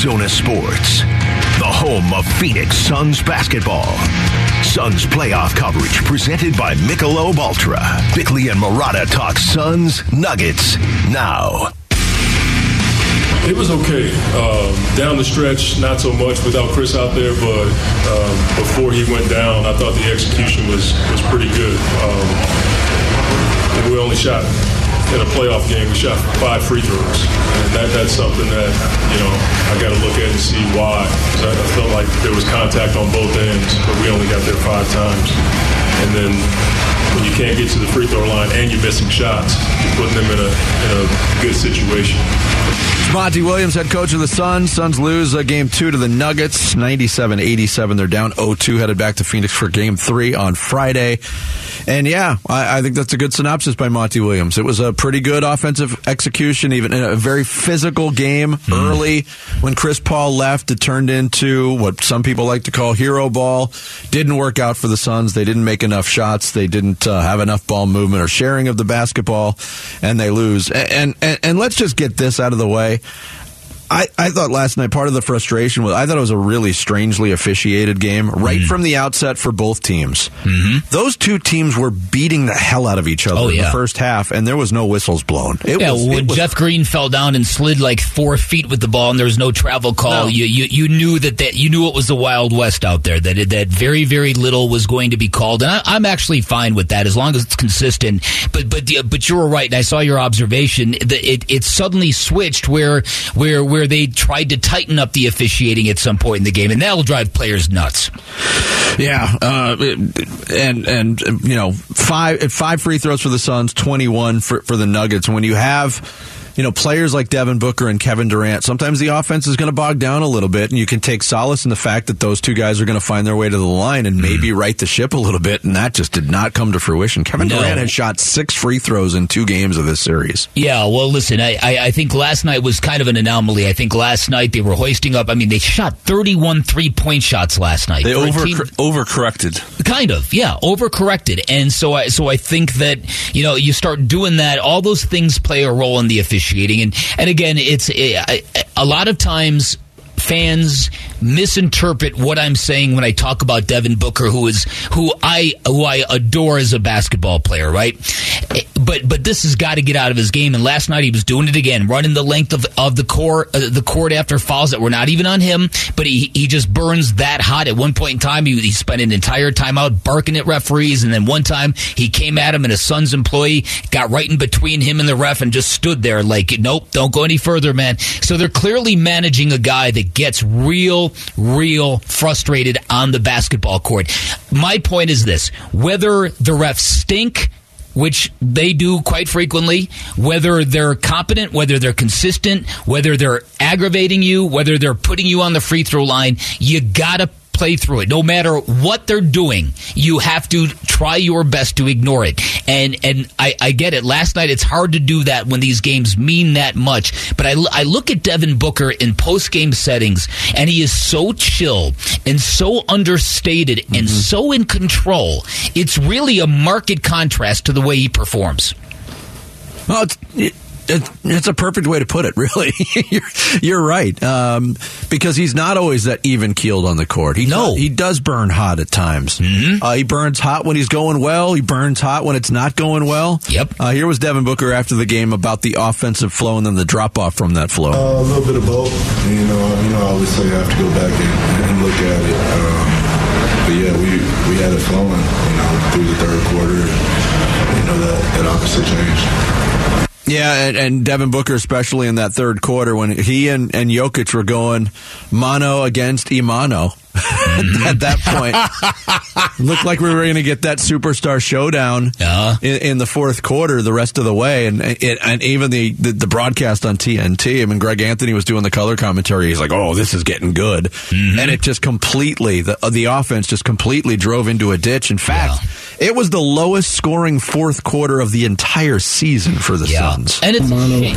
Arizona sports, the home of Phoenix Suns basketball. Suns playoff coverage presented by Michelob Ultra. Bickley and Marotta talk Suns Nuggets now. It was okay. Um, down the stretch, not so much without Chris out there, but um, before he went down, I thought the execution was was pretty good. Um, we only shot in a playoff game, we shot five free throws, and that, that's something that you know I got to look at and see why. I, I felt like there was contact on both ends, but we only got there five times, and then when you can't get to the free throw line and you're missing shots, you're putting them in a in a good situation. Monty Williams, head coach of the Suns. Suns lose uh, game two to the Nuggets, 97 87. They're down 0 2, headed back to Phoenix for game three on Friday. And yeah, I, I, think that's a good synopsis by Monty Williams. It was a pretty good offensive execution, even in a very physical game mm. early. When Chris Paul left, it turned into what some people like to call hero ball. Didn't work out for the Suns. They didn't make enough shots. They didn't uh, have enough ball movement or sharing of the basketball, and they lose. And, and, and let's just get this out of the way. I, I thought last night part of the frustration was I thought it was a really strangely officiated game right mm-hmm. from the outset for both teams. Mm-hmm. Those two teams were beating the hell out of each other oh, in the first half, and there was no whistles blown. It yeah, was, when was, Jeff Green fell down and slid like four feet with the ball, and there was no travel call, no. you, you you knew that, that you knew it was the Wild West out there. That that very very little was going to be called, and I, am actually fine with that as long as it's consistent. But but but you were right, and I saw your observation. It it, it suddenly switched where where where where they tried to tighten up the officiating at some point in the game, and that'll drive players nuts. Yeah, uh, and and you know five five free throws for the Suns, twenty one for for the Nuggets. When you have you know, players like Devin Booker and Kevin Durant, sometimes the offense is going to bog down a little bit, and you can take solace in the fact that those two guys are going to find their way to the line and maybe mm. right the ship a little bit, and that just did not come to fruition. Kevin no. Durant has shot six free throws in two games of this series. Yeah, well, listen, I, I, I think last night was kind of an anomaly. I think last night they were hoisting up. I mean, they shot 31 three point shots last night. They over, overcorrected. Kind of, yeah, overcorrected. And so I, so I think that, you know, you start doing that, all those things play a role in the officiating And and again, it's a lot of times fans misinterpret what I'm saying when I talk about Devin Booker, who is who I who I adore as a basketball player, right? But but this has got to get out of his game. And last night he was doing it again, running the length of, of the court uh, the court after fouls that were not even on him, but he he just burns that hot. At one point in time, he, he spent an entire timeout barking at referees, and then one time he came at him, and a Suns employee got right in between him and the ref and just stood there like, nope, don't go any further, man. So they're clearly managing a guy that gets real, real frustrated on the basketball court. My point is this whether the refs stink, which they do quite frequently, whether they're competent, whether they're consistent, whether they're aggravating you, whether they're putting you on the free throw line, you gotta play through it. No matter what they're doing, you have to try your best to ignore it. And and I, I get it. Last night, it's hard to do that when these games mean that much. But I, I look at Devin Booker in post game settings, and he is so chill and so understated mm-hmm. and so in control. It's really a marked contrast to the way he performs. Well, it's, it's a perfect way to put it. Really, you're, you're, right um, because he's not always that even keeled on the court. He no, he does burn hot at times. Mm-hmm. Uh, he burns hot when he's going well. He burns hot when it's not going well. Yep. Uh, here was Devin Booker after the game about the offensive flow and then the drop off from that flow. Uh, a little bit of both. You know, you know, I always say you have to go back and, and look at it. Um, but yeah, we we had it flowing. You know, through the third quarter. You know that that opposite changed. Yeah, and, and, Devin Booker, especially in that third quarter, when he and, and Jokic were going mano against Imano. Mm-hmm. At that point, looked like we were going to get that superstar showdown uh-huh. in, in, the fourth quarter, the rest of the way, and it, and even the, the, the broadcast on TNT. I mean, Greg Anthony was doing the color commentary. He's like, "Oh, this is getting good," mm-hmm. and it just completely the the offense just completely drove into a ditch. In fact. Yeah it was the lowest scoring fourth quarter of the entire season for the yeah. Suns. And it's Imano,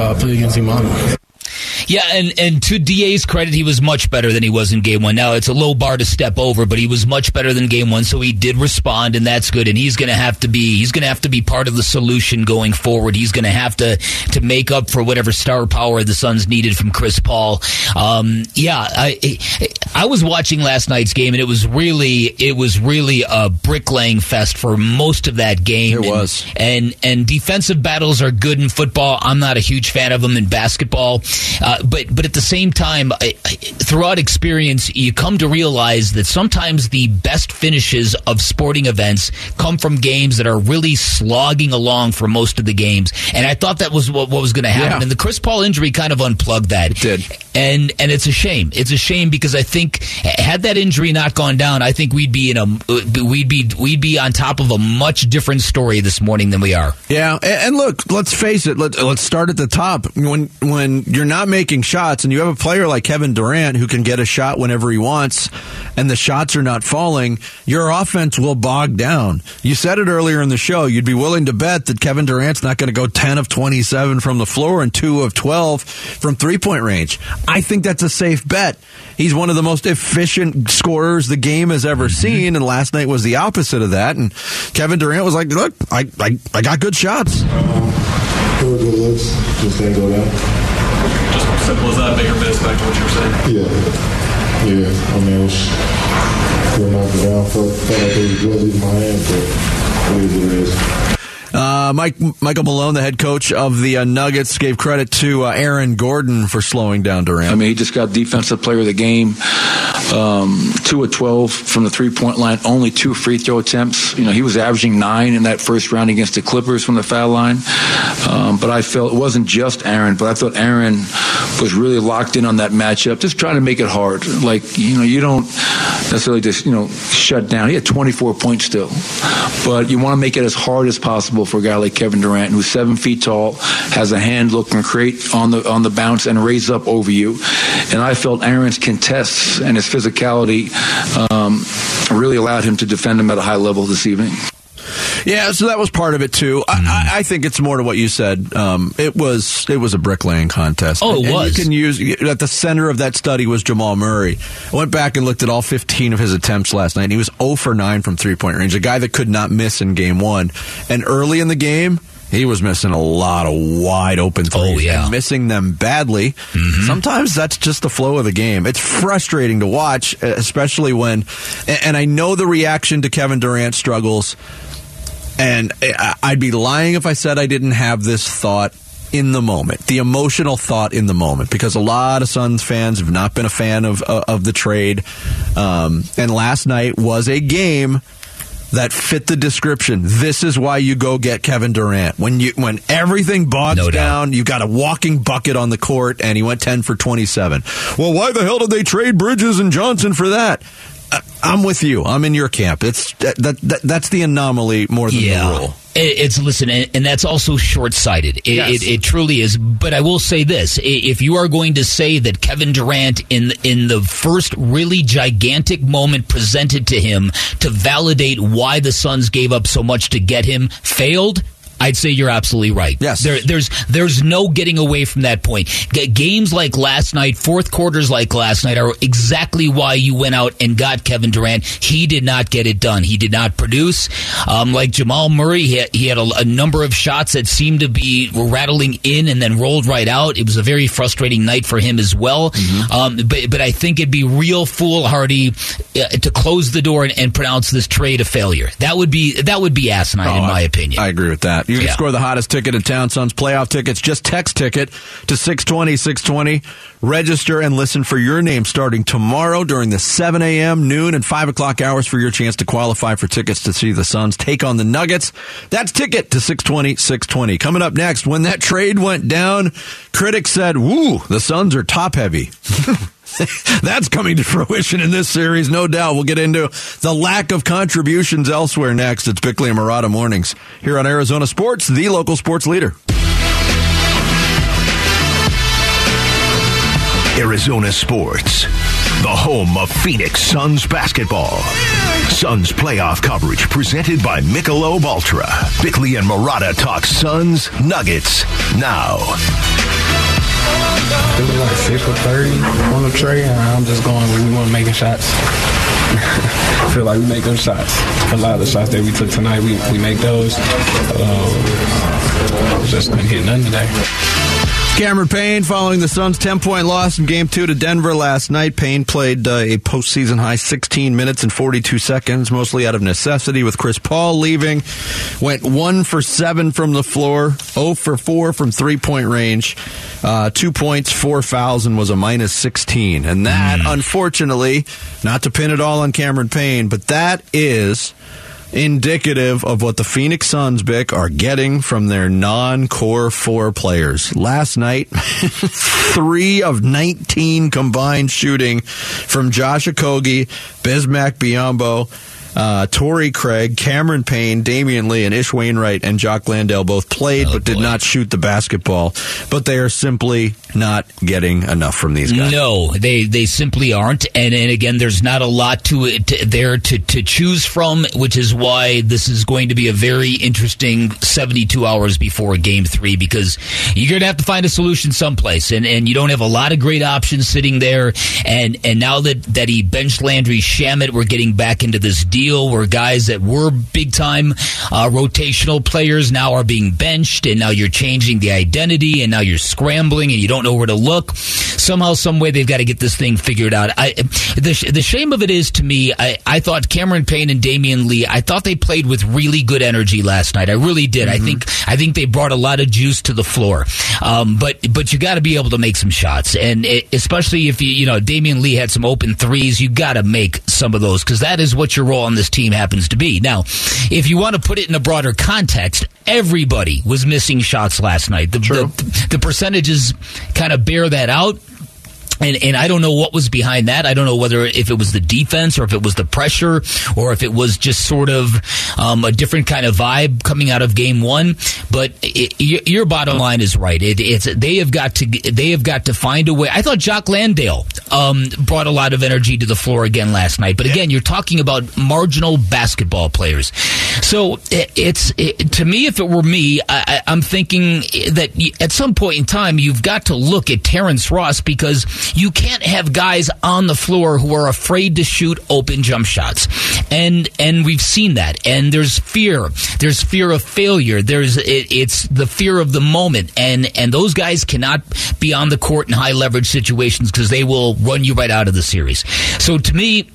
uh, play against Imano. Yeah, and and to Da's credit, he was much better than he was in game one. Now it's a low bar to step over, but he was much better than game one, so he did respond, and that's good. And he's going to have to be he's going to have to be part of the solution going forward. He's going to have to to make up for whatever star power the Suns needed from Chris Paul. Um, yeah, I I was watching last night's game, and it was really it was really a bricklaying fest for most of that game. It was, and and, and defensive battles are good in football. I'm not a huge fan of them in basketball. Uh, Uh, but but at the same time, I, I, throughout experience, you come to realize that sometimes the best finishes of sporting events come from games that are really slogging along for most of the games. And I thought that was what, what was going to happen. Yeah. And the Chris Paul injury kind of unplugged that. It did. And and it's a shame. It's a shame because I think had that injury not gone down, I think we'd be in a we'd be we'd be on top of a much different story this morning than we are. Yeah, and look, let's face it. Let, let's start at the top. When when you're not making shots, and you have a player like Kevin Durant who can get a shot whenever he wants, and the shots are not falling, your offense will bog down. You said it earlier in the show. You'd be willing to bet that Kevin Durant's not going to go 10 of 27 from the floor and 2 of 12 from three point range. I think that's a safe bet. He's one of the most efficient scorers the game has ever mm-hmm. seen, and last night was the opposite of that. And Kevin Durant was like, "Look, I I, I got good shots." Good looks, just didn't go down. Just simple as that. Bigger bits back to what you were saying. Yeah, yeah. I mean, it was we knocked it down. for felt like it was my hand, but it is what it is. Uh, Mike Michael Malone, the head coach of the uh, Nuggets, gave credit to uh, Aaron Gordon for slowing down Durant. I mean, he just got defensive player of the game. Um, two of twelve from the three point line, only two free throw attempts. You know, he was averaging nine in that first round against the Clippers from the foul line. Um, but I felt it wasn't just Aaron, but I thought Aaron was really locked in on that matchup, just trying to make it hard. Like you know, you don't necessarily just you know shut down. He had 24 points still, but you want to make it as hard as possible for a like Kevin Durant, who's seven feet tall, has a hand look and create on the on the bounce and raise up over you. And I felt Aaron's contests and his physicality um, really allowed him to defend him at a high level this evening. Yeah, so that was part of it too. I, mm. I, think it's more to what you said. Um, it was it was a bricklaying contest. Oh, it and was. You can use at the center of that study was Jamal Murray. I went back and looked at all 15 of his attempts last night. and He was 0 for 9 from three point range. A guy that could not miss in game one. And early in the game, he was missing a lot of wide open threes. Oh, yeah. missing them badly. Mm-hmm. Sometimes that's just the flow of the game. It's frustrating to watch, especially when, and I know the reaction to Kevin Durant struggles and I'd be lying if I said I didn't have this thought in the moment, the emotional thought in the moment, because a lot of Suns fans have not been a fan of uh, of the trade. Um, and last night was a game that fit the description. This is why you go get Kevin Durant. When you when everything bogs no down, you got a walking bucket on the court, and he went ten for twenty seven. Well, why the hell did they trade Bridges and Johnson for that? I'm with you. I'm in your camp. It's that, that that's the anomaly more than yeah. the rule. It's listen, and that's also short sighted. It, yes. it, it, truly is. But I will say this: if you are going to say that Kevin Durant, in in the first really gigantic moment presented to him to validate why the Suns gave up so much to get him, failed, I'd say you're absolutely right. Yes. There, there's there's no getting away from that point. G- games like last night, fourth quarters like last night, are exactly why you went out and got Kevin Durant. He did not get it done. He did not produce. Um, like Jamal Murray, he had, he had a, a, number of shots that seemed to be rattling in and then rolled right out. It was a very frustrating night for him as well. Mm-hmm. Um, but but I think it'd be real foolhardy uh, to close the door and, and, pronounce this trade a failure. That would be that would be asinine oh, in my opinion. I agree with that. You can yeah. score the hottest ticket in town, Suns playoff tickets. Just text ticket to 620 620. Register and listen for your name starting tomorrow during the 7 a.m., noon, and 5 o'clock hours for your chance to qualify for tickets to see the Suns take on the Nuggets. That's ticket to 620 620. Coming up next, when that trade went down, critics said, Woo, the Suns are top heavy. That's coming to fruition in this series, no doubt. We'll get into the lack of contributions elsewhere next. It's Bickley and Marotta Mornings here on Arizona Sports, the local sports leader. Arizona Sports, the home of Phoenix Suns basketball. Suns playoff coverage presented by Michelob Ultra. Bickley and Marotta talk Suns Nuggets now. What, six or 30 on the tray. And I'm just going, we want making shots. I feel like we make those shots. A lot of the shots that we took tonight, we, we make those. Um, just didn't hit none today. Cameron Payne following the Suns' 10 point loss in game two to Denver last night. Payne played uh, a postseason high 16 minutes and 42 seconds, mostly out of necessity with Chris Paul leaving. Went one for seven from the floor, 0 for four from three point range, uh, two points, four fouls, and was a minus 16. And that, mm. unfortunately, not to pin it all on Cameron Payne, but that is indicative of what the Phoenix Suns, Bick, are getting from their non-core four players. Last night, three of 19 combined shooting from Josh Okogie, Bismack Biyombo, uh, Torrey Craig, Cameron Payne, Damion Lee, and Ish Wainwright and Jock Landale both played, oh, but boy. did not shoot the basketball. But they are simply not getting enough from these guys. No, they they simply aren't. And and again, there's not a lot to it to, there to to choose from, which is why this is going to be a very interesting 72 hours before Game Three because you're going to have to find a solution someplace, and and you don't have a lot of great options sitting there. And and now that that he benched Landry Shamet, we're getting back into this deal deal where guys that were big time uh, rotational players now are being benched, and now you're changing the identity, and now you're scrambling, and you don't know where to look. Somehow, some way, they've got to get this thing figured out. I, the, the shame of it is to me, I, I thought Cameron Payne and Damion Lee, I thought they played with really good energy last night. I really did. Mm-hmm. I think I think they brought a lot of juice to the floor. Um, but but you got to be able to make some shots, and it, especially if you you know Damion Lee had some open threes, you got to make some of those because that is what your role on this team happens to be. Now, if you want to put it in a broader context, everybody was missing shots last night. The, the, the percentages kind of bear that out. And, and I don't know what was behind that. I don't know whether if it was the defense or if it was the pressure or if it was just sort of um, a different kind of vibe coming out of game one. But it, your bottom line is right. It, it's they have got to they have got to find a way. I thought Jock Landale um, brought a lot of energy to the floor again last night. But again, you're talking about marginal basketball players. So it, it's it, to me, if it were me, I, I'm thinking that at some point in time you've got to look at Terrence Ross because you can't have guys on the floor who are afraid to shoot open jump shots. And and we've seen that. And there's fear. There's fear of failure. There's it, it's the fear of the moment. And and those guys cannot be on the court in high leverage situations because they will run you right out of the series. So to me,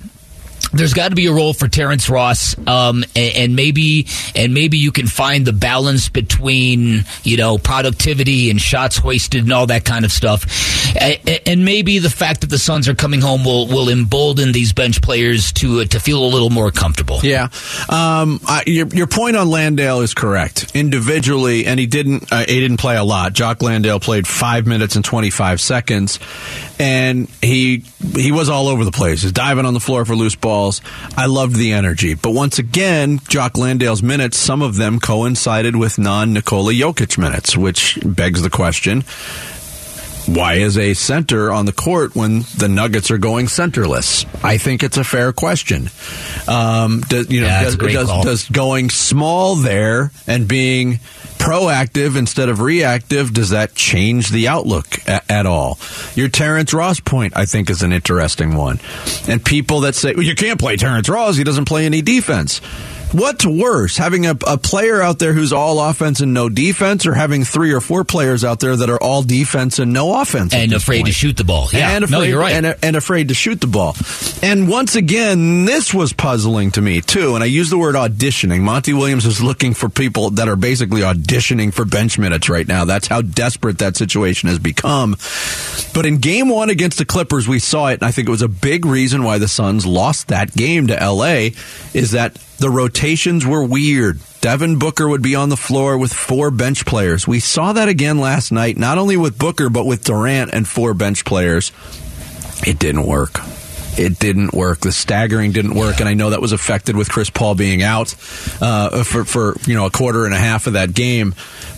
there's got to be a role for Terrence Ross, um, and, and, maybe and maybe you can find the balance between you know productivity and shots wasted and all that kind of stuff, and, and maybe the fact that the Suns are coming home will will embolden these bench players to uh, to feel a little more comfortable. Yeah, um, I, your your point on Landale is correct individually, and he didn't uh, he didn't play a lot. Jock Landale played five minutes and twenty five seconds, and he he was all over the place. He's diving on the floor for loose balls balls. I loved the energy. But once again, Jock Landale's minutes, some of them coincided with non Nikola Jokic minutes, which begs the question why is a center on the court when the Nuggets are going centerless? I think it's a fair question. Um, does, you know, yeah, does, does, does, going small there and being proactive instead of reactive, does that change the outlook a- at all? Your Terrence Ross point, I think, is an interesting one. And people that say, well, you can't play Terrence Ross, he doesn't play any defense. What's worse, having a, a player out there who's all offense and no defense, or having three or four players out there that are all defense and no offense, and afraid point? to shoot the ball? Yeah, and afraid, no, you're right, and, and afraid to shoot the ball. And once again, this was puzzling to me too. And I use the word auditioning. Monty Williams is looking for people that are basically auditioning for bench minutes right now. That's how desperate that situation has become. But in game one against the Clippers, we saw it, and I think it was a big reason why the Suns lost that game to LA. Is that the rotations were weird. Devin Booker would be on the floor with four bench players. We saw that again last night, not only with Booker, but with Durant and four bench players. It didn't work. It didn't work. The staggering didn't work, and I know that was affected with Chris Paul being out uh, for, for you know a quarter and a half of that game.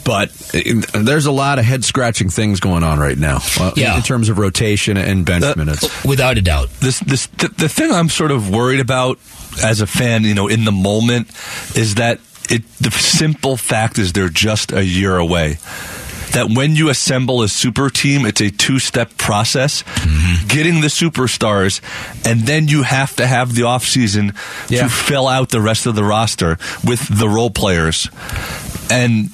But uh, there's a lot of head scratching things going on right now, uh, yeah. in terms of rotation and bench the, minutes. Without a doubt, this this the, the thing I'm sort of worried about as a fan, you know, in the moment, is that it. The simple fact is they're just a year away. that when you assemble a super team, it's a two step process. Mm-hmm. Getting the superstars, and then you have to have the offseason Yeah. to fill out the rest of the roster with the role players. And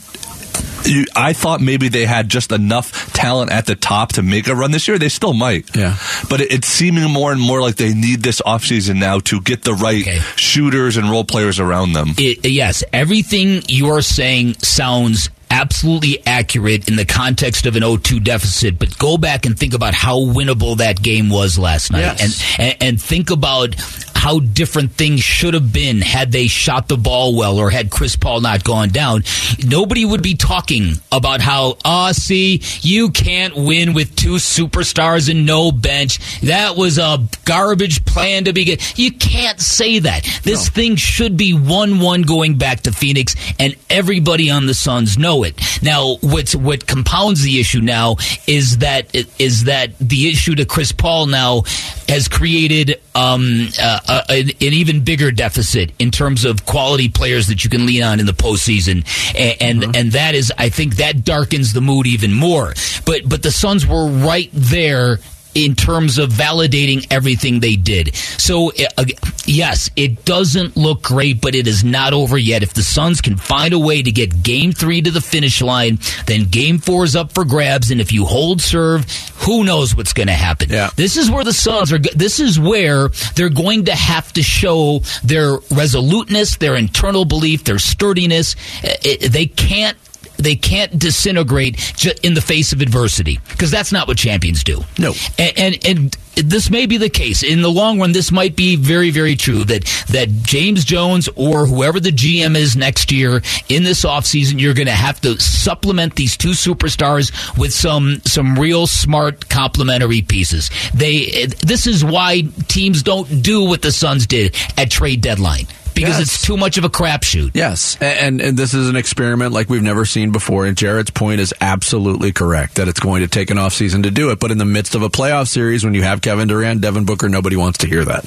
you, I thought maybe they had just enough talent at the top to make a run this year. They still might. Yeah. But it, it's seeming more and more like they need this offseason now to get the right Okay. shooters and role players around them. It, yes, everything you are saying sounds absolutely accurate in the context of an 0-2 deficit, but go back and think about how winnable that game was last night, Yes. and, and and think about how different things should have been had they shot the ball well or had Chris Paul not gone down. Nobody would be talking about how, ah, see, you can't win with two superstars and no bench. That was a garbage plan to begin. You can't say that. This thing should be 1 1 going back to Phoenix, and everybody on the Suns know it. Now, what's, what compounds the issue now is that is that the issue to Chris Paul now has created um, uh, uh, an, an even bigger deficit in terms of quality players that you can lean on in the postseason, and and, and that is, I think, that darkens the mood even more. But but the Suns were right there in terms of validating everything they did. So, uh, yes, it doesn't look great, but it is not over yet. If the Suns can find a way to get game three to the finish line, then game four is up for grabs. And if you hold serve, who knows what's going to happen? Yeah. This is where the Suns are. This is where they're going to have to show their resoluteness, their internal belief, their sturdiness. Uh, it- they can't. They can't disintegrate ju- in the face of adversity because that's not what champions do. No. and, and and this may be the case in the long run. This might be very very true that that James Jones or whoever the GM is next year in this offseason, you're going to have to supplement these two superstars with some some real smart complementary pieces. They this is why teams don't do what the Suns did at trade deadline because Yes. it's too much of a crapshoot. Yes, and and this is an experiment like we've never seen before. And Jarrett's point is absolutely correct that it's going to take an off season to do it. But in the midst of a playoff series, when you have Kevin Durant, Devin Booker, nobody wants to hear that.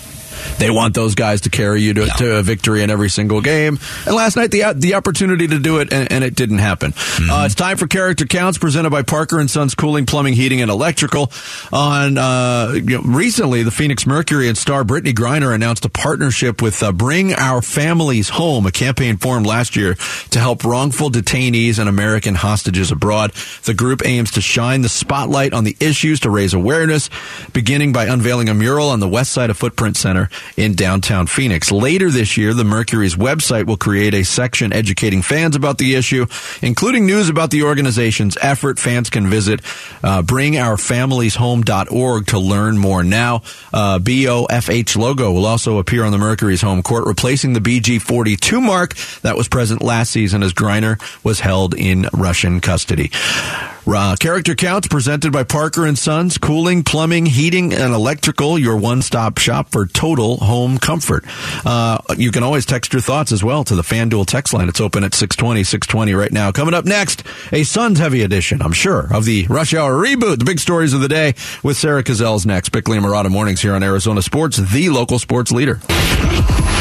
They want those guys to carry you to, to a victory in every single game. And last night, the the opportunity to do it, and, and it didn't happen. Uh, it's time for Character Counts, presented by Parker and Sons Cooling, Plumbing, Heating, and Electrical. On uh, you know, recently, the Phoenix Mercury and star Brittney Griner announced a partnership with uh, Bring Our Families Home, a campaign formed last year to help wrongful detainees and American hostages abroad. The group aims to shine the spotlight on the issues to raise awareness, beginning by unveiling a mural on the west side of Footprint Center in downtown Phoenix. Later this year, the Mercury's website will create a section educating fans about the issue, including news about the organization's effort. Fans can visit uh, bringourfamilieshome.org to learn more now. Uh, BOFH logo will also appear on the Mercury's home court, replacing the BG42 mark that was present last season as Griner was held in Russian custody. Uh, character counts presented by Parker and Sons, cooling, plumbing, heating, and electrical. Your one-stop shop for total home comfort. Uh, you can always text your thoughts as well to the FanDuel text line. It's open at 620, 620 right now. Coming up next, a Suns heavy edition, I'm sure, of the Rush Hour reboot. The big stories of the day with Sarah Cazel's next. Bickley and Marotta mornings here on Arizona Sports, the local sports leader.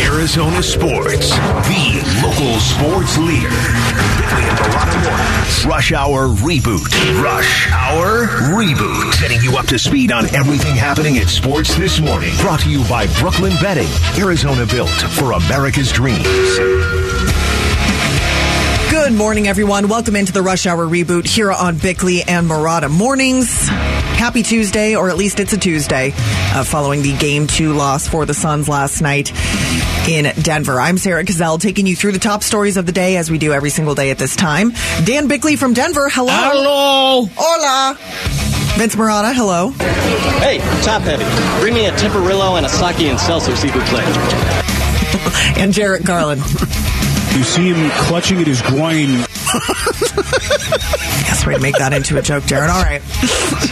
Arizona Sports, the local sports leader. Bickley and Marotta Mornings. Rush Hour Reboot. Rush Hour Reboot. Getting you up to speed on everything happening in sports this morning. Brought to you by Brooklyn Betting. Arizona built for America's dreams. Good morning, everyone. Welcome into the Rush Hour reboot here on Bickley and Marotta Mornings. Happy Tuesday, or at least it's a Tuesday, uh, following the Game 2 loss for the Suns last night in Denver. I'm Sarah Cazell, taking you through the top stories of the day as we do every single day at this time. Dan Bickley from Denver, hello. Hello. Hola. Vince Marotta, hello. Hey, top heavy. Bring me a Tempranillo and a sake and seltzer, s'il vous plaît. And Jarrett Garland. You see him clutching at his groin. Yes, way to make that into a joke, Jared. All right.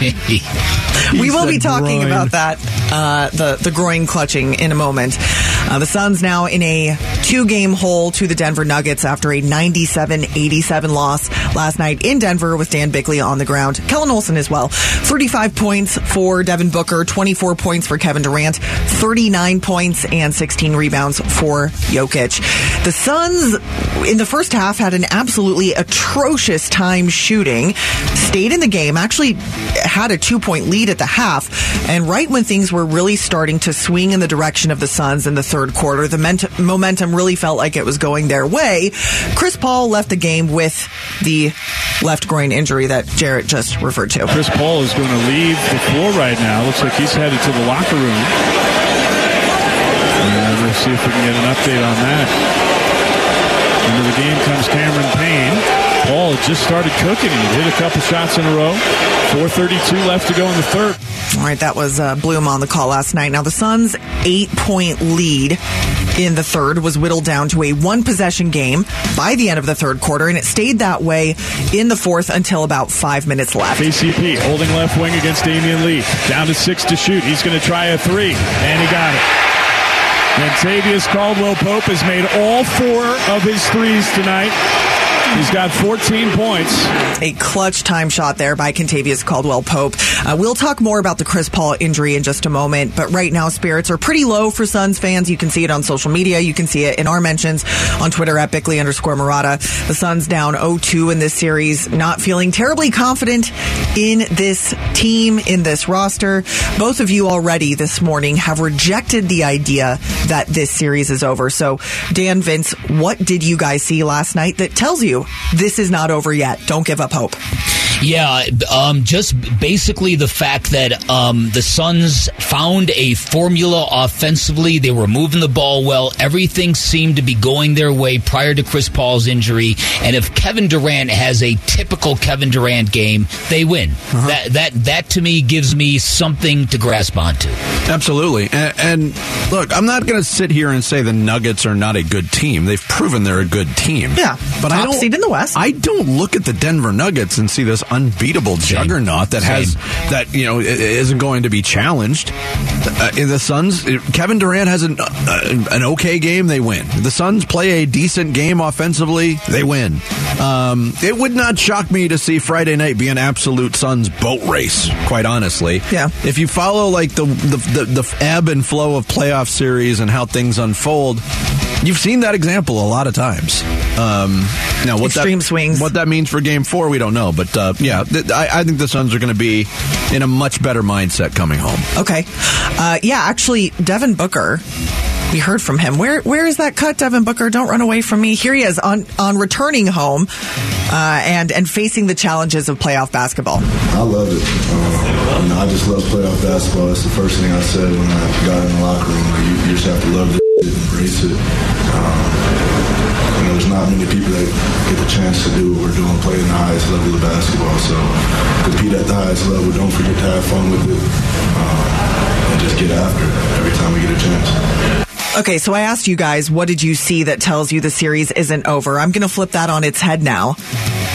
we will be talking groin. about that, uh, the, the groin clutching in a moment. Uh, the Suns now in a two game hole to the Denver Nuggets after a 97 87 loss last night in Denver with Dan Bickley on the ground. Kellen Olson as well. 35 points for Devin Booker, 24 points for Kevin Durant, 39 points and 16 rebounds for Jokic. The Suns in the first half had an absolutely atrocious time shooting. stayed in the game, actually had a two point lead at the half. And right when things were really starting to swing in the direction of the Suns in the third quarter, the ment- momentum really felt like it was going their way. Chris Paul left the game with the left groin injury that Jarrett just referred to. Chris Paul is going to leave the floor right now. Looks like he's headed to the locker room. And we'll see if we can get an update on that. Into the game comes Cameron Payne. Paul had just started cooking. He hit a couple shots in a row. 4.32 left to go in the third. All right, that was uh, Bloom on the call last night. Now, the Suns' eight point lead in the third was whittled down to a one possession game by the end of the third quarter, and it stayed that way in the fourth until about five minutes left. KCP holding left wing against Damion Lee. Down to six to shoot. He's going to try a three, and he got it. And Tavius Caldwell Pope has made all four of his threes tonight. He's got 14 points. A clutch time shot there by Kentavious Caldwell Pope. Uh, we'll talk more about the Chris Paul injury in just a moment, but right now spirits are pretty low for Suns fans. You can see it on social media. You can see it in our mentions on Twitter at Bickley underscore Marotta. The Suns down 0-2 in this series, not feeling terribly confident in this team, in this roster. Both of you already this morning have rejected the idea that this series is over. So, Dan Vince, what did you guys see last night that tells you this is not over yet. Don't give up hope. Yeah, um, just basically the fact that um, the Suns found a formula offensively. They were moving the ball well. Everything seemed to be going their way prior to Chris Paul's injury. And if Kevin Durant has a typical Kevin Durant game, they win. Uh-huh. That that that to me gives me something to grasp onto. Absolutely. And, and look, I'm not going to sit here and say the Nuggets are not a good team. They've proven they're a good team. Yeah, but Top I don't seed in the West. I don't look at the Denver Nuggets and see this unbeatable juggernaut that Same. has that you know isn't going to be challenged. Uh, in the Suns, Kevin Durant has an uh, an okay game, they win. The Suns play a decent game offensively, they win. Um, it would not shock me to see Friday night be an absolute Suns boat race. Quite honestly, yeah. If you follow like the the, the, the ebb and flow of playoff series and how things unfold, you've seen that example a lot of times. Um, now, what extreme that, swings. What that means for Game Four, we don't know. But uh, yeah, th- I, I, think the Suns are going to be in a much better mindset coming home. Okay, uh, yeah, actually, Devin Booker. We heard from him. Where where is that cut, Devin Booker? Don't run away from me. Here he is on on returning home, uh, and and facing the challenges of playoff basketball. I love it. Um, you know, I just love playoff basketball. That's the first thing I said when I got in the locker room. You, you just have to love it, embrace it. Um, you know, there's not many people that get the chance to do what we're doing, play in the highest level of basketball. So compete at the highest level. Don't forget to have fun with it, um, and just get after it every time we get a chance. Okay, so I asked you guys, what did you see that tells you the series isn't over? I'm going to flip that on its head now.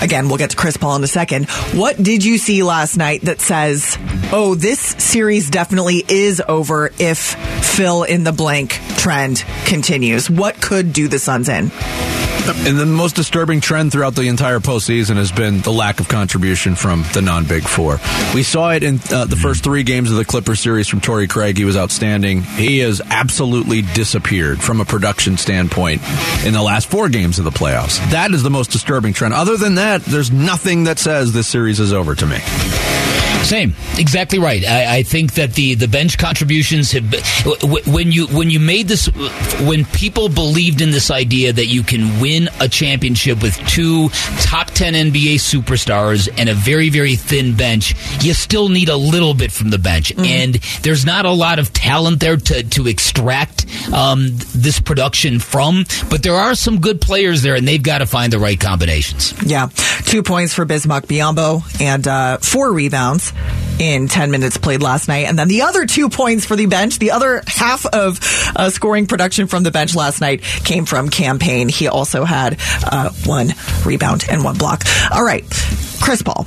Again, we'll get to Chris Paul in a second. What did you see last night that says, oh, this series definitely is over if fill in the blank trend continues? What could do the Suns in? And the most disturbing trend throughout the entire postseason has been the lack of contribution from the non-Big Four. We saw it in uh, the first three games of the Clipper series from Torrey Craig. He was outstanding. He has absolutely disappeared from a production standpoint in the last four games of the playoffs. That is the most disturbing trend. Other than that, there's nothing that says this series is over to me. Same, exactly right. I, I, think that the, the bench contributions have been, when you when you made this when people believed in this idea that you can win a championship with two top ten NBA superstars and a very very thin bench, you still need a little bit from the bench, mm-hmm. and there's not a lot of talent there to to extract um, this production from. But there are some good players there, and they've got to find the right combinations. Yeah, two points for Bismack Biyombo and uh, four rebounds in 10 minutes played last night. And then the other two points for the bench, the other half of uh, scoring production from the bench last night came from Cam Payne. He also had uh, one rebound and one block. All right. Chris Paul,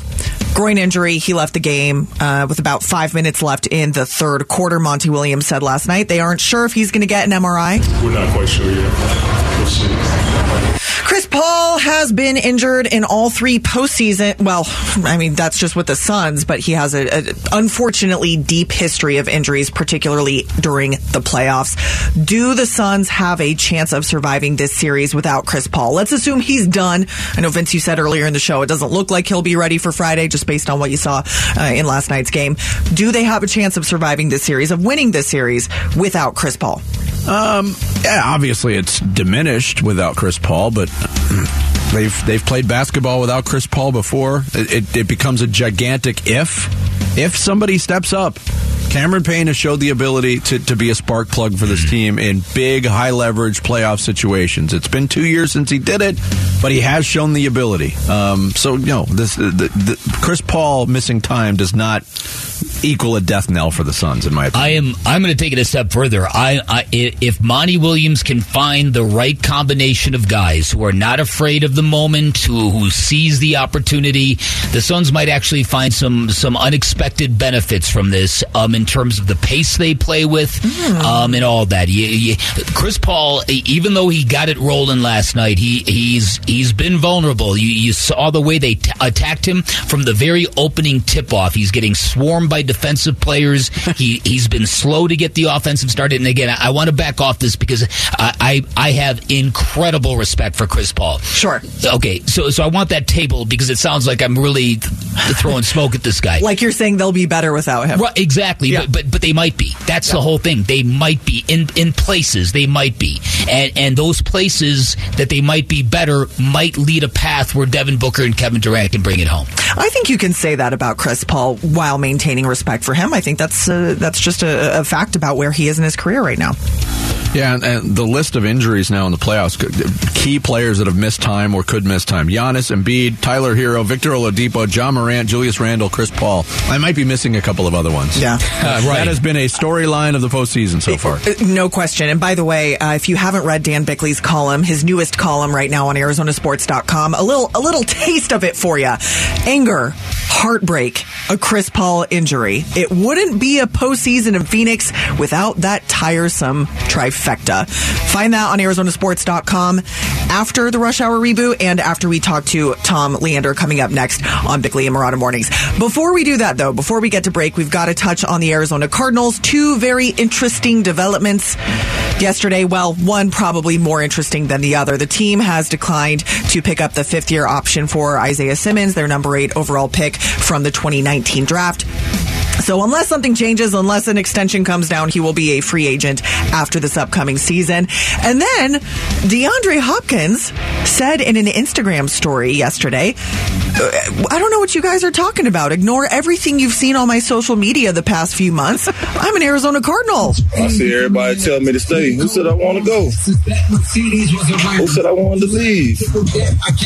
groin injury. He left the game uh, with about five minutes left in the third quarter. Monty Williams said last night they aren't sure if he's going to get an MRI. We're not quite sure yet. We'll see. Chris Paul has been injured in all three postseason. Well, I mean that's just with the Suns, but he has a, a unfortunately deep history of injuries, particularly during the playoffs. Do the Suns have a chance of surviving this series without Chris Paul? Let's assume he's done. I know Vince, you said earlier in the show it doesn't look like he'll be ready for Friday, just based on what you saw uh, in last night's game. Do they have a chance of surviving this series, of winning this series without Chris Paul? Um, yeah, obviously it's diminished without Chris Paul, but but mm they've they've played basketball without Chris Paul before. It, it, it becomes a gigantic if if somebody steps up. Cameron Payne has showed the ability to, to be a spark plug for this team in big, high leverage playoff situations. It's been two years since he did it, but he has shown the ability. Um, so, you know, this the, the, Chris Paul missing time does not equal a death knell for the Suns, in my opinion. I am. I'm going to take it a step further. I, I if Monty Williams can find the right combination of guys who are not afraid of the moment, who who sees the opportunity, the Suns might actually find some some unexpected benefits from this. Um, in terms of the pace they play with, Hmm. um, and all that. You, you, Chris Paul, even though he got it rolling last night, he he's he's been vulnerable. You, you saw the way they t- attacked him from the very opening tip off. He's getting swarmed by defensive players. he he's been slow to get the offensive started. And again, I, I want to back off this because I, I I have incredible respect for Chris Paul. Sure. Okay, so so I want that table because it sounds like I'm really throwing smoke at this guy. Like you're saying they'll be better without him. Right, exactly, but, but but they might be. That's the whole thing. They might be in in places. They might be, and and those places that they might be better might lead a path where Devin Booker and Kevin Durant can bring it home. I think you can say that about Chris Paul while maintaining respect for him. I think that's uh, that's just a, a fact about where he is in his career right now. Yeah, and, and the list of injuries now in the playoffs, key players that have missed time or could miss time. Giannis, Embiid, Tyler Herro, Victor Oladipo, Ja Morant, Julius Randle, Chris Paul. I might be missing a couple of other ones. Yeah. Uh, That has been a storyline of the postseason so far. No question. And by the way, uh, if you haven't read Dan Bickley's column, his newest column right now on ArizonaSports.com, a little a little taste of it for you. Anger, heartbreak, a Chris Paul injury. It wouldn't be a postseason in Phoenix without that tiresome trifecta. Find that on ArizonaSports.com after the Rush Hour reboot and after we talk to Tom Leander coming up next on Bickley and Marotta Mornings. Before we do that, though, before we get to break, we've got to touch on the Arizona Cardinals. Two very interesting developments yesterday. Well, one probably more interesting than the other. The team has declined to pick up the fifth year option for Isaiah Simmons, their number eight overall pick from the 2019 draft. So unless something changes, unless an extension comes down, he will be a free agent after this upcoming season. And then DeAndre Hopkins said in an Instagram story yesterday, "Uh, I don't know what you guys are talking about. Ignore everything you've seen on my social media the past few months. I'm an Arizona Cardinal. I see everybody tell me to stay. Who said I want to go? Who said I wanted to leave?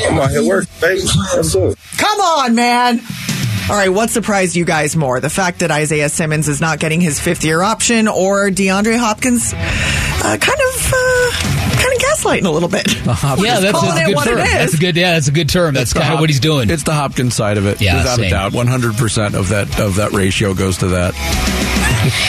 I'm out here working, baby. What's up? Come on, man. All right, what surprised you guys more? The fact that Isaiah Simmons is not getting his fifth year option or DeAndre Hopkins uh, kind of uh, kind of gaslighting a little bit. yeah, that's, that's a good term. That's a good. Yeah, that's a good term. That's the kind of what he's doing. It's the Hopkins side of it, Yeah, without same. a doubt. One hundred percent of that of that ratio goes to that.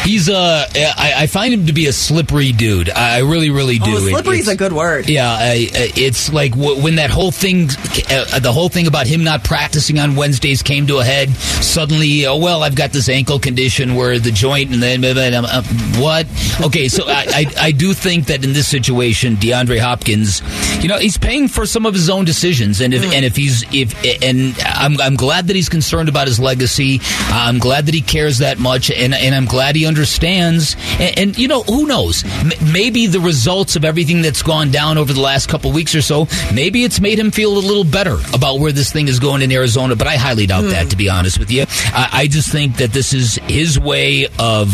He's uh, I, I find him to be a slippery dude. I really, really do. Oh, slippery is it's- a good word. Yeah, I, it's like w- when that whole thing, uh, the whole thing about him not practicing on Wednesdays came to a head. Suddenly, oh well, I've got this ankle condition where the joint, and then uh, what? Okay, so I, I I do think that in this situation, DeAndre Hopkins, you know, he's paying for some of his own decisions, and if hmm. and if he's if and I'm I'm glad that he's concerned about his legacy. I'm glad that he cares that much, and and I'm glad he understands. And, and you know, who knows? M- maybe the results of everything that's gone down over the last couple weeks or so, maybe it's made him feel a little better about where this thing is going in Arizona. But I highly doubt that, hmm. to be honest with you. I, I just think that this is his way of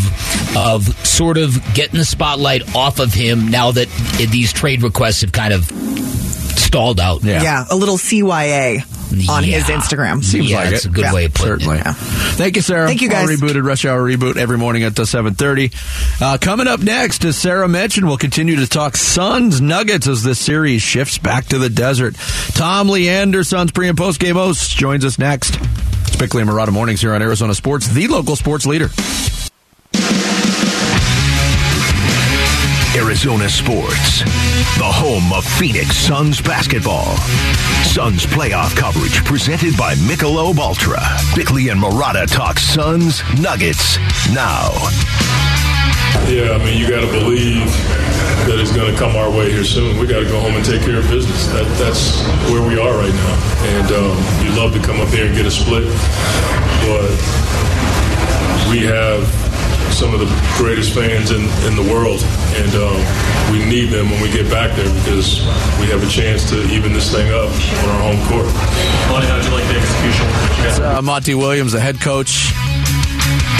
of sort of getting the spotlight off of him now that these trade requests have kind of stalled out. Yeah. a little CYA on his Instagram. Seems Yeah, like that's it. a good way of putting it. Certainly. Thank you, Sarah. Thank you, All guys. rebooted Rush Hour reboot every morning at the seven thirty. Uh, coming up next, as Sarah mentioned, we'll continue to talk Suns Nuggets as this series shifts back to the desert. Tom Leander, Suns pre and post game host, joins us next. It's Bickley and Marotta mornings here on Arizona Sports, the local sports leader. Arizona sports. The home of Phoenix Suns basketball. Suns playoff coverage presented by Michelob Ultra. Bickley and Marotta talk Suns Nuggets now. Yeah, I mean, you got to believe that it's going to come our way here soon. We got to go home and take care of business. That, that's where we are right now. And um, you'd love to come up here and get a split, but we have some of the greatest fans in, in the world, and um, we need them when we get back there because we have a chance to even this thing up on our home court. Lonnie, how'd you like the execution? What you got? Uh, Monty Williams, the head coach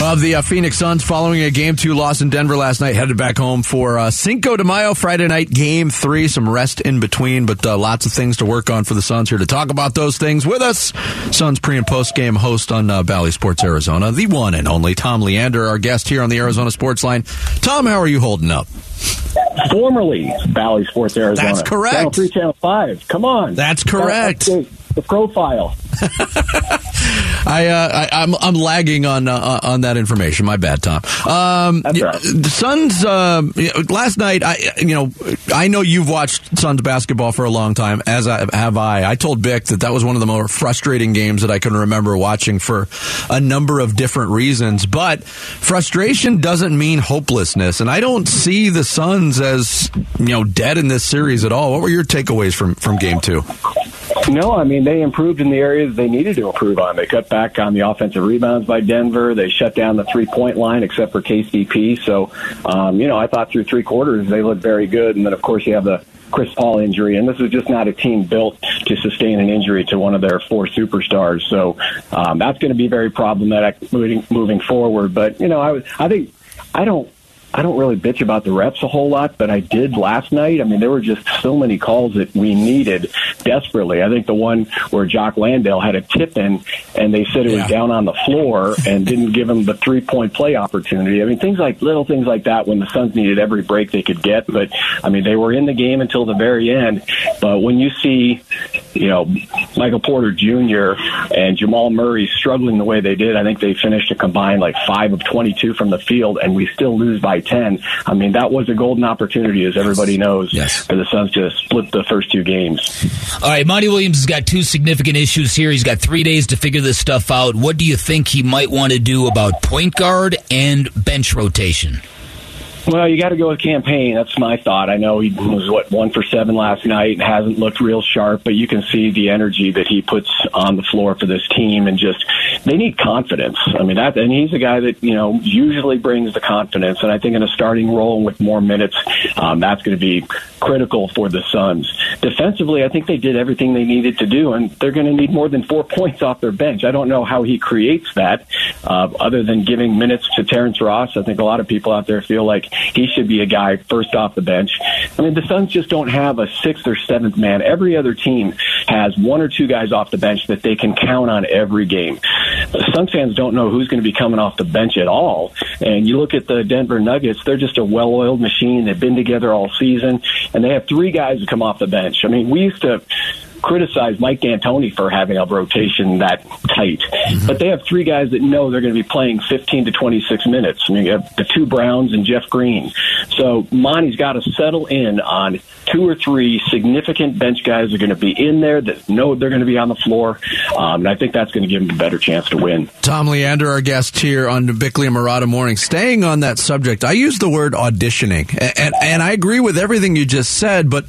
of the uh, Phoenix Suns, following a game two loss in Denver last night, headed back home for uh, Cinco de Mayo Friday night game three. Some rest in between, but uh, lots of things to work on for the Suns. Here to talk about those things with us, Suns pre and post game host on uh, Bally Sports Arizona, the one and only Tom Leander, our guest here on the Arizona Sports Line. Tom, how are you holding up? Formerly Bally Sports Arizona. That's correct. Channel 3, Channel 5. Come on. That's correct. update The profile. I, uh, I I'm I'm lagging on uh, on that information. My bad, Tom. Um, That's right. The Suns. Uh, last night, I you know I know you've watched Suns basketball for a long time, as I, have I. I told Bick that that was one of the more frustrating games that I can remember watching for a number of different reasons. But frustration doesn't mean hopelessness, and I don't see the Suns as you know dead in this series at all. What were your takeaways from from game two? No, I mean they improved in the areas they needed to improve on. They cut back on the offensive rebounds by Denver. They shut down the three point line except for KCP. So, um, you know, I thought through three quarters they looked very good. And then of course you have the Chris Paul injury, and this is just not a team built to sustain an injury to one of their four superstars. So um, that's going to be very problematic moving moving forward. But you know, I was I think I don't. I don't really bitch about the reps a whole lot, but I did last night. I mean, there were just so many calls that we needed desperately. I think the one where Jock Landale had a tip in and they said it Yeah. was down on the floor and didn't give him the three point play opportunity. I mean, things like little things like that when the Suns needed every break they could get. But I mean, they were in the game until the very end. But when you see, you know, Michael Porter Jr. and Jamal Murray struggling the way they did, I think they finished a combined like five of 22 from the field and we still lose by 10. I mean, that was a golden opportunity, as everybody knows, Yes. for the Suns to split the first two games. All right, Monty Williams has got two significant issues here. He's got three days to figure this stuff out. What do you think he might want to do about point guard and bench rotation? Well, you got to go with Cam Payne. That's my thought. I know he was what one for seven last night and hasn't looked real sharp, but you can see the energy that he puts on the floor for this team, and just they need confidence. I mean that, and he's a guy that you know usually brings the confidence, and I think in a starting role with more minutes, um, that's going to be critical for the Suns. Defensively, I think they did everything they needed to do, and they're going to need more than four points off their bench. I don't know how he creates that, uh, other than giving minutes to Terrence Ross. I think a lot of people out there feel like he should be a guy first off the bench. I mean, the Suns just don't have a sixth or seventh man. Every other team has one or two guys off the bench that they can count on every game. The Suns fans don't know who's going to be coming off the bench at all. And you look at the Denver Nuggets, they're just a well oiled machine. They've been together all season, and they have three guys that come off the bench. I mean, we used to criticize Mike D'Antoni for having a rotation that tight, but they have three guys that know they're going to be playing 15 to 26 minutes. I mean, you have the two Browns and Jeff Green. So Monty's got to settle in on two or three significant bench guys that are going to be in there that know they're going to be on the floor, um, and I think that's going to give him a better chance to win. Tom Leander, our guest here on the Bickley and Marotta Morning. Staying on that subject, I use the word auditioning, and, and, and I agree with everything you just said, but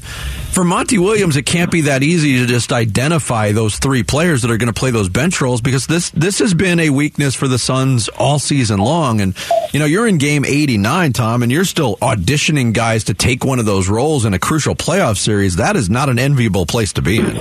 for Monty Williams, it can't be that easy to just identify those three players that are going to play those bench roles because this this has been a weakness for the Suns all season long. And you know, you're in game 89, Tom, and you're still auditioning guys to take one of those roles in a crucial playoff series. That is not an enviable place to be in.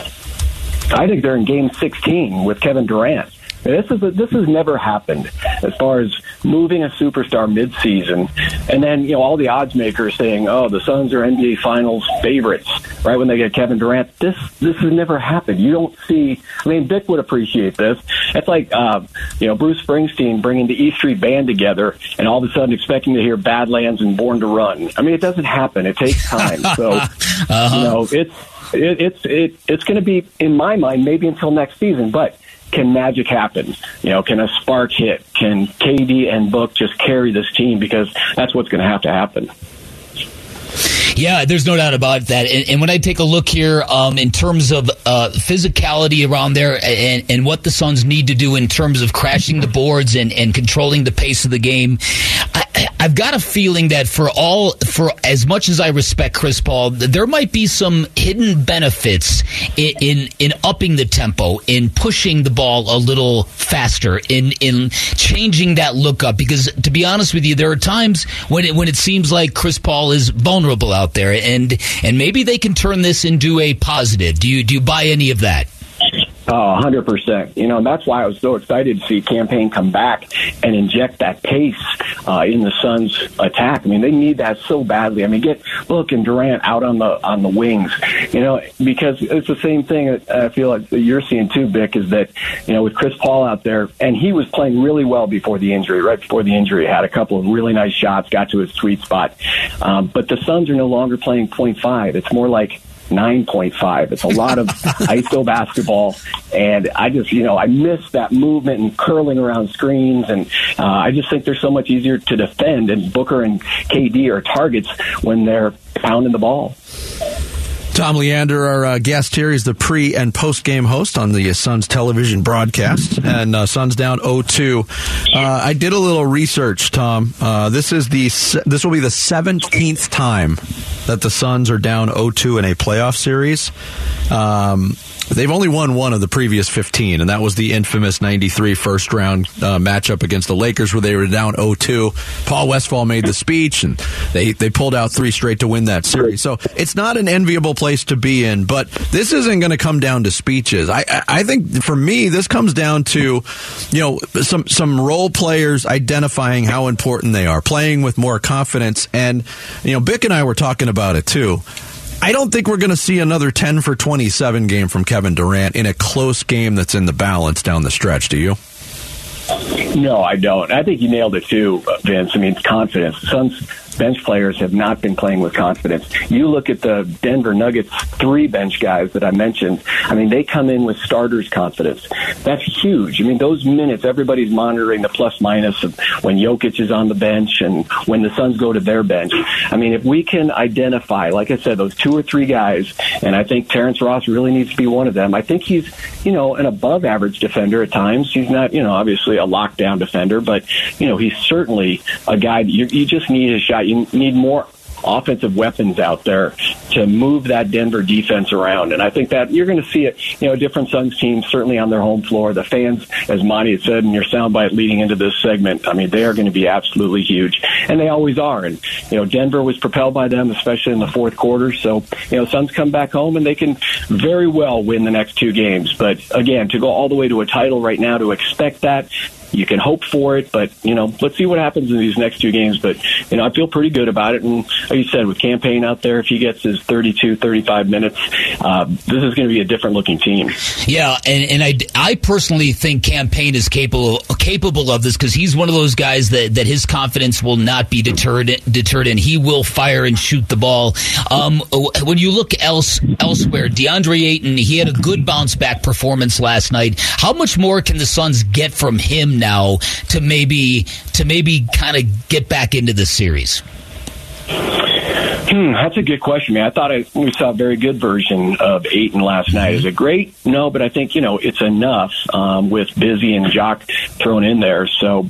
I think they're in Game 16 with Kevin Durant. This is a, this has never happened as far as moving a superstar midseason, and then you know all the odds makers saying, "Oh, the Suns are NBA Finals favorites." Right when they get Kevin Durant, this this has never happened. You don't see. I mean, Bick would appreciate this. It's like uh, you know Bruce Springsteen bringing the E Street Band together, and all of a sudden expecting to hear Badlands and Born to Run. I mean, it doesn't happen. It takes time. So you know it's it, it's it, it's going to be in my mind maybe until next season, but can magic happen? You know, can a spark hit? Can KD and Book just carry this team? Because that's what's going to have to happen. Yeah, there's no doubt about that. And, and when I take a look here um, in terms of uh, physicality around there and, and, what the Suns need to do in terms of crashing the boards and, and controlling the pace of the game, I, have got a feeling that for all, for as much as I respect Chris Paul, there might be some hidden benefits in in, in upping the tempo, in pushing the ball a little faster, in in changing that look up. Because to be honest with you, there are times when it, when it seems like Chris Paul is vulnerable out there, and and maybe they can turn this into a positive. Do you do you buy any of that? Oh, 100%. You know, and that's why I was so excited to see Cam Payne come back and inject that pace uh, in the Suns' attack. I mean, they need that so badly. I mean, get Book and Durant out on the on the wings, you know, because it's the same thing I feel like you're seeing too, Bick, is that, you know, with Chris Paul out there, and he was playing really well before the injury, right before the injury, had a couple of really nice shots, got to his sweet spot. Um, but the Suns are no longer playing point five. It's more like 9.5. It's a lot of ISO basketball. And I just, you know, I miss that movement and curling around screens. And uh, I just think they're so much easier to defend. And Booker and KD are targets when they're pounding the ball. Tom Leander, our uh, guest here, is the pre and post game host on the Suns television broadcast, and uh, Suns down 0-2. Uh, I did a little research, Tom. Uh, this is the this will be the seventeenth time that the Suns are down 0-2 in a playoff series. Um, They've only won one of the previous 15, and that was the infamous 93 first round uh, matchup against the Lakers where they were down 0 2. Paul Westphal made the speech, and they, they pulled out three straight to win that series. So it's not an enviable place to be in, but this isn't going to come down to speeches. I, I think for me, this comes down to, you know, some, some role players identifying how important they are, playing with more confidence. And, you know, Bick and I were talking about it too. I don't think we're going to see another 10 for 27 game from Kevin Durant in a close game that's in the balance down the stretch, do you? No, I don't. I think you nailed it too, Vince. I mean, confidence. Suns bench players have not been playing with confidence. You look at the Denver Nuggets three bench guys that I mentioned. I mean, they come in with starters confidence. That's huge. I mean, those minutes, everybody's monitoring the plus minus of when Jokic is on the bench and when the Suns go to their bench. I mean, if we can identify, like I said, those two or three guys, and I think Terrence Ross really needs to be one of them. I think he's, you know, an above average defender at times. He's not, you know, obviously a lockdown defender, but, you know, he's certainly a guy you, you just need a shot you need more offensive weapons out there to move that Denver defense around. And I think that you're going to see it, you know, different Suns teams certainly on their home floor. The fans, as Monty had said in your soundbite leading into this segment, I mean, they are going to be absolutely huge. And they always are. And, you know, Denver was propelled by them, especially in the fourth quarter. So, you know, Suns come back home and they can very well win the next two games. But again, to go all the way to a title right now, to expect that, you can hope for it, but you know, let's see what happens in these next two games. But you know, I feel pretty good about it. And like you said, with Cam Payne out there, if he gets his 32, 35 minutes, uh, this is going to be a different looking team. Yeah, and, and I, I personally think Cam Payne is capable capable of this because he's one of those guys that, that his confidence will not be deterred deterred, and he will fire and shoot the ball. Um, when you look else elsewhere, DeAndre Ayton, he had a good bounce back performance last night. How much more can the Suns get from him? Now to maybe to maybe kind of get back into the series? Hmm, that's a good question, man. I thought I, we saw a very good version of Ayton last night. Is it great? No, but I think you know it's enough um, with Busy and Jock thrown in there. So,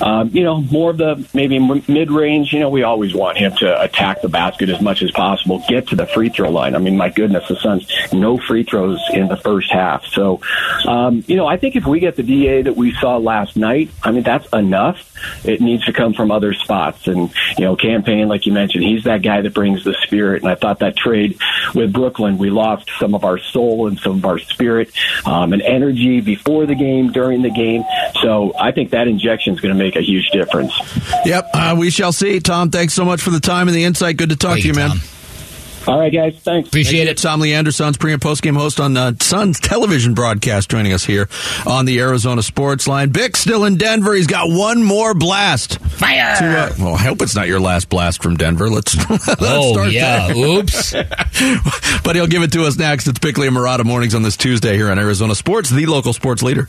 um, you know, more of the maybe mid range. You know, we always want him to attack the basket as much as possible, get to the free throw line. I mean, my goodness, the Suns no free throws in the first half. So, um, you know, I think if we get the DA that we saw last night, I mean, that's enough. It needs to come from other spots, and you know, Cam Payne like you mentioned, he's that guy that brings brings the spirit. And I thought that trade with Brooklyn, we lost some of our soul and some of our spirit um, and energy before the game, during the game. So I think that injection is going to make a huge difference. Yep, uh, we shall see. Tom, thanks so much for the time and the insight. Good to talk Thank to you, man. Tom. All right, guys. Thanks. Appreciate Thank it. Tom Leander, Suns pre and post game host on the Suns television broadcast, joining us here on the Arizona Sports Line. Bick still in Denver. He's got one more blast. Fire! To, uh, well, I hope it's not your last blast from Denver. Let's, let's oh, start yeah. there. Oops. but he'll give it to us next. It's Bickley and Marotta mornings on this Tuesday here on Arizona Sports, the local sports leader.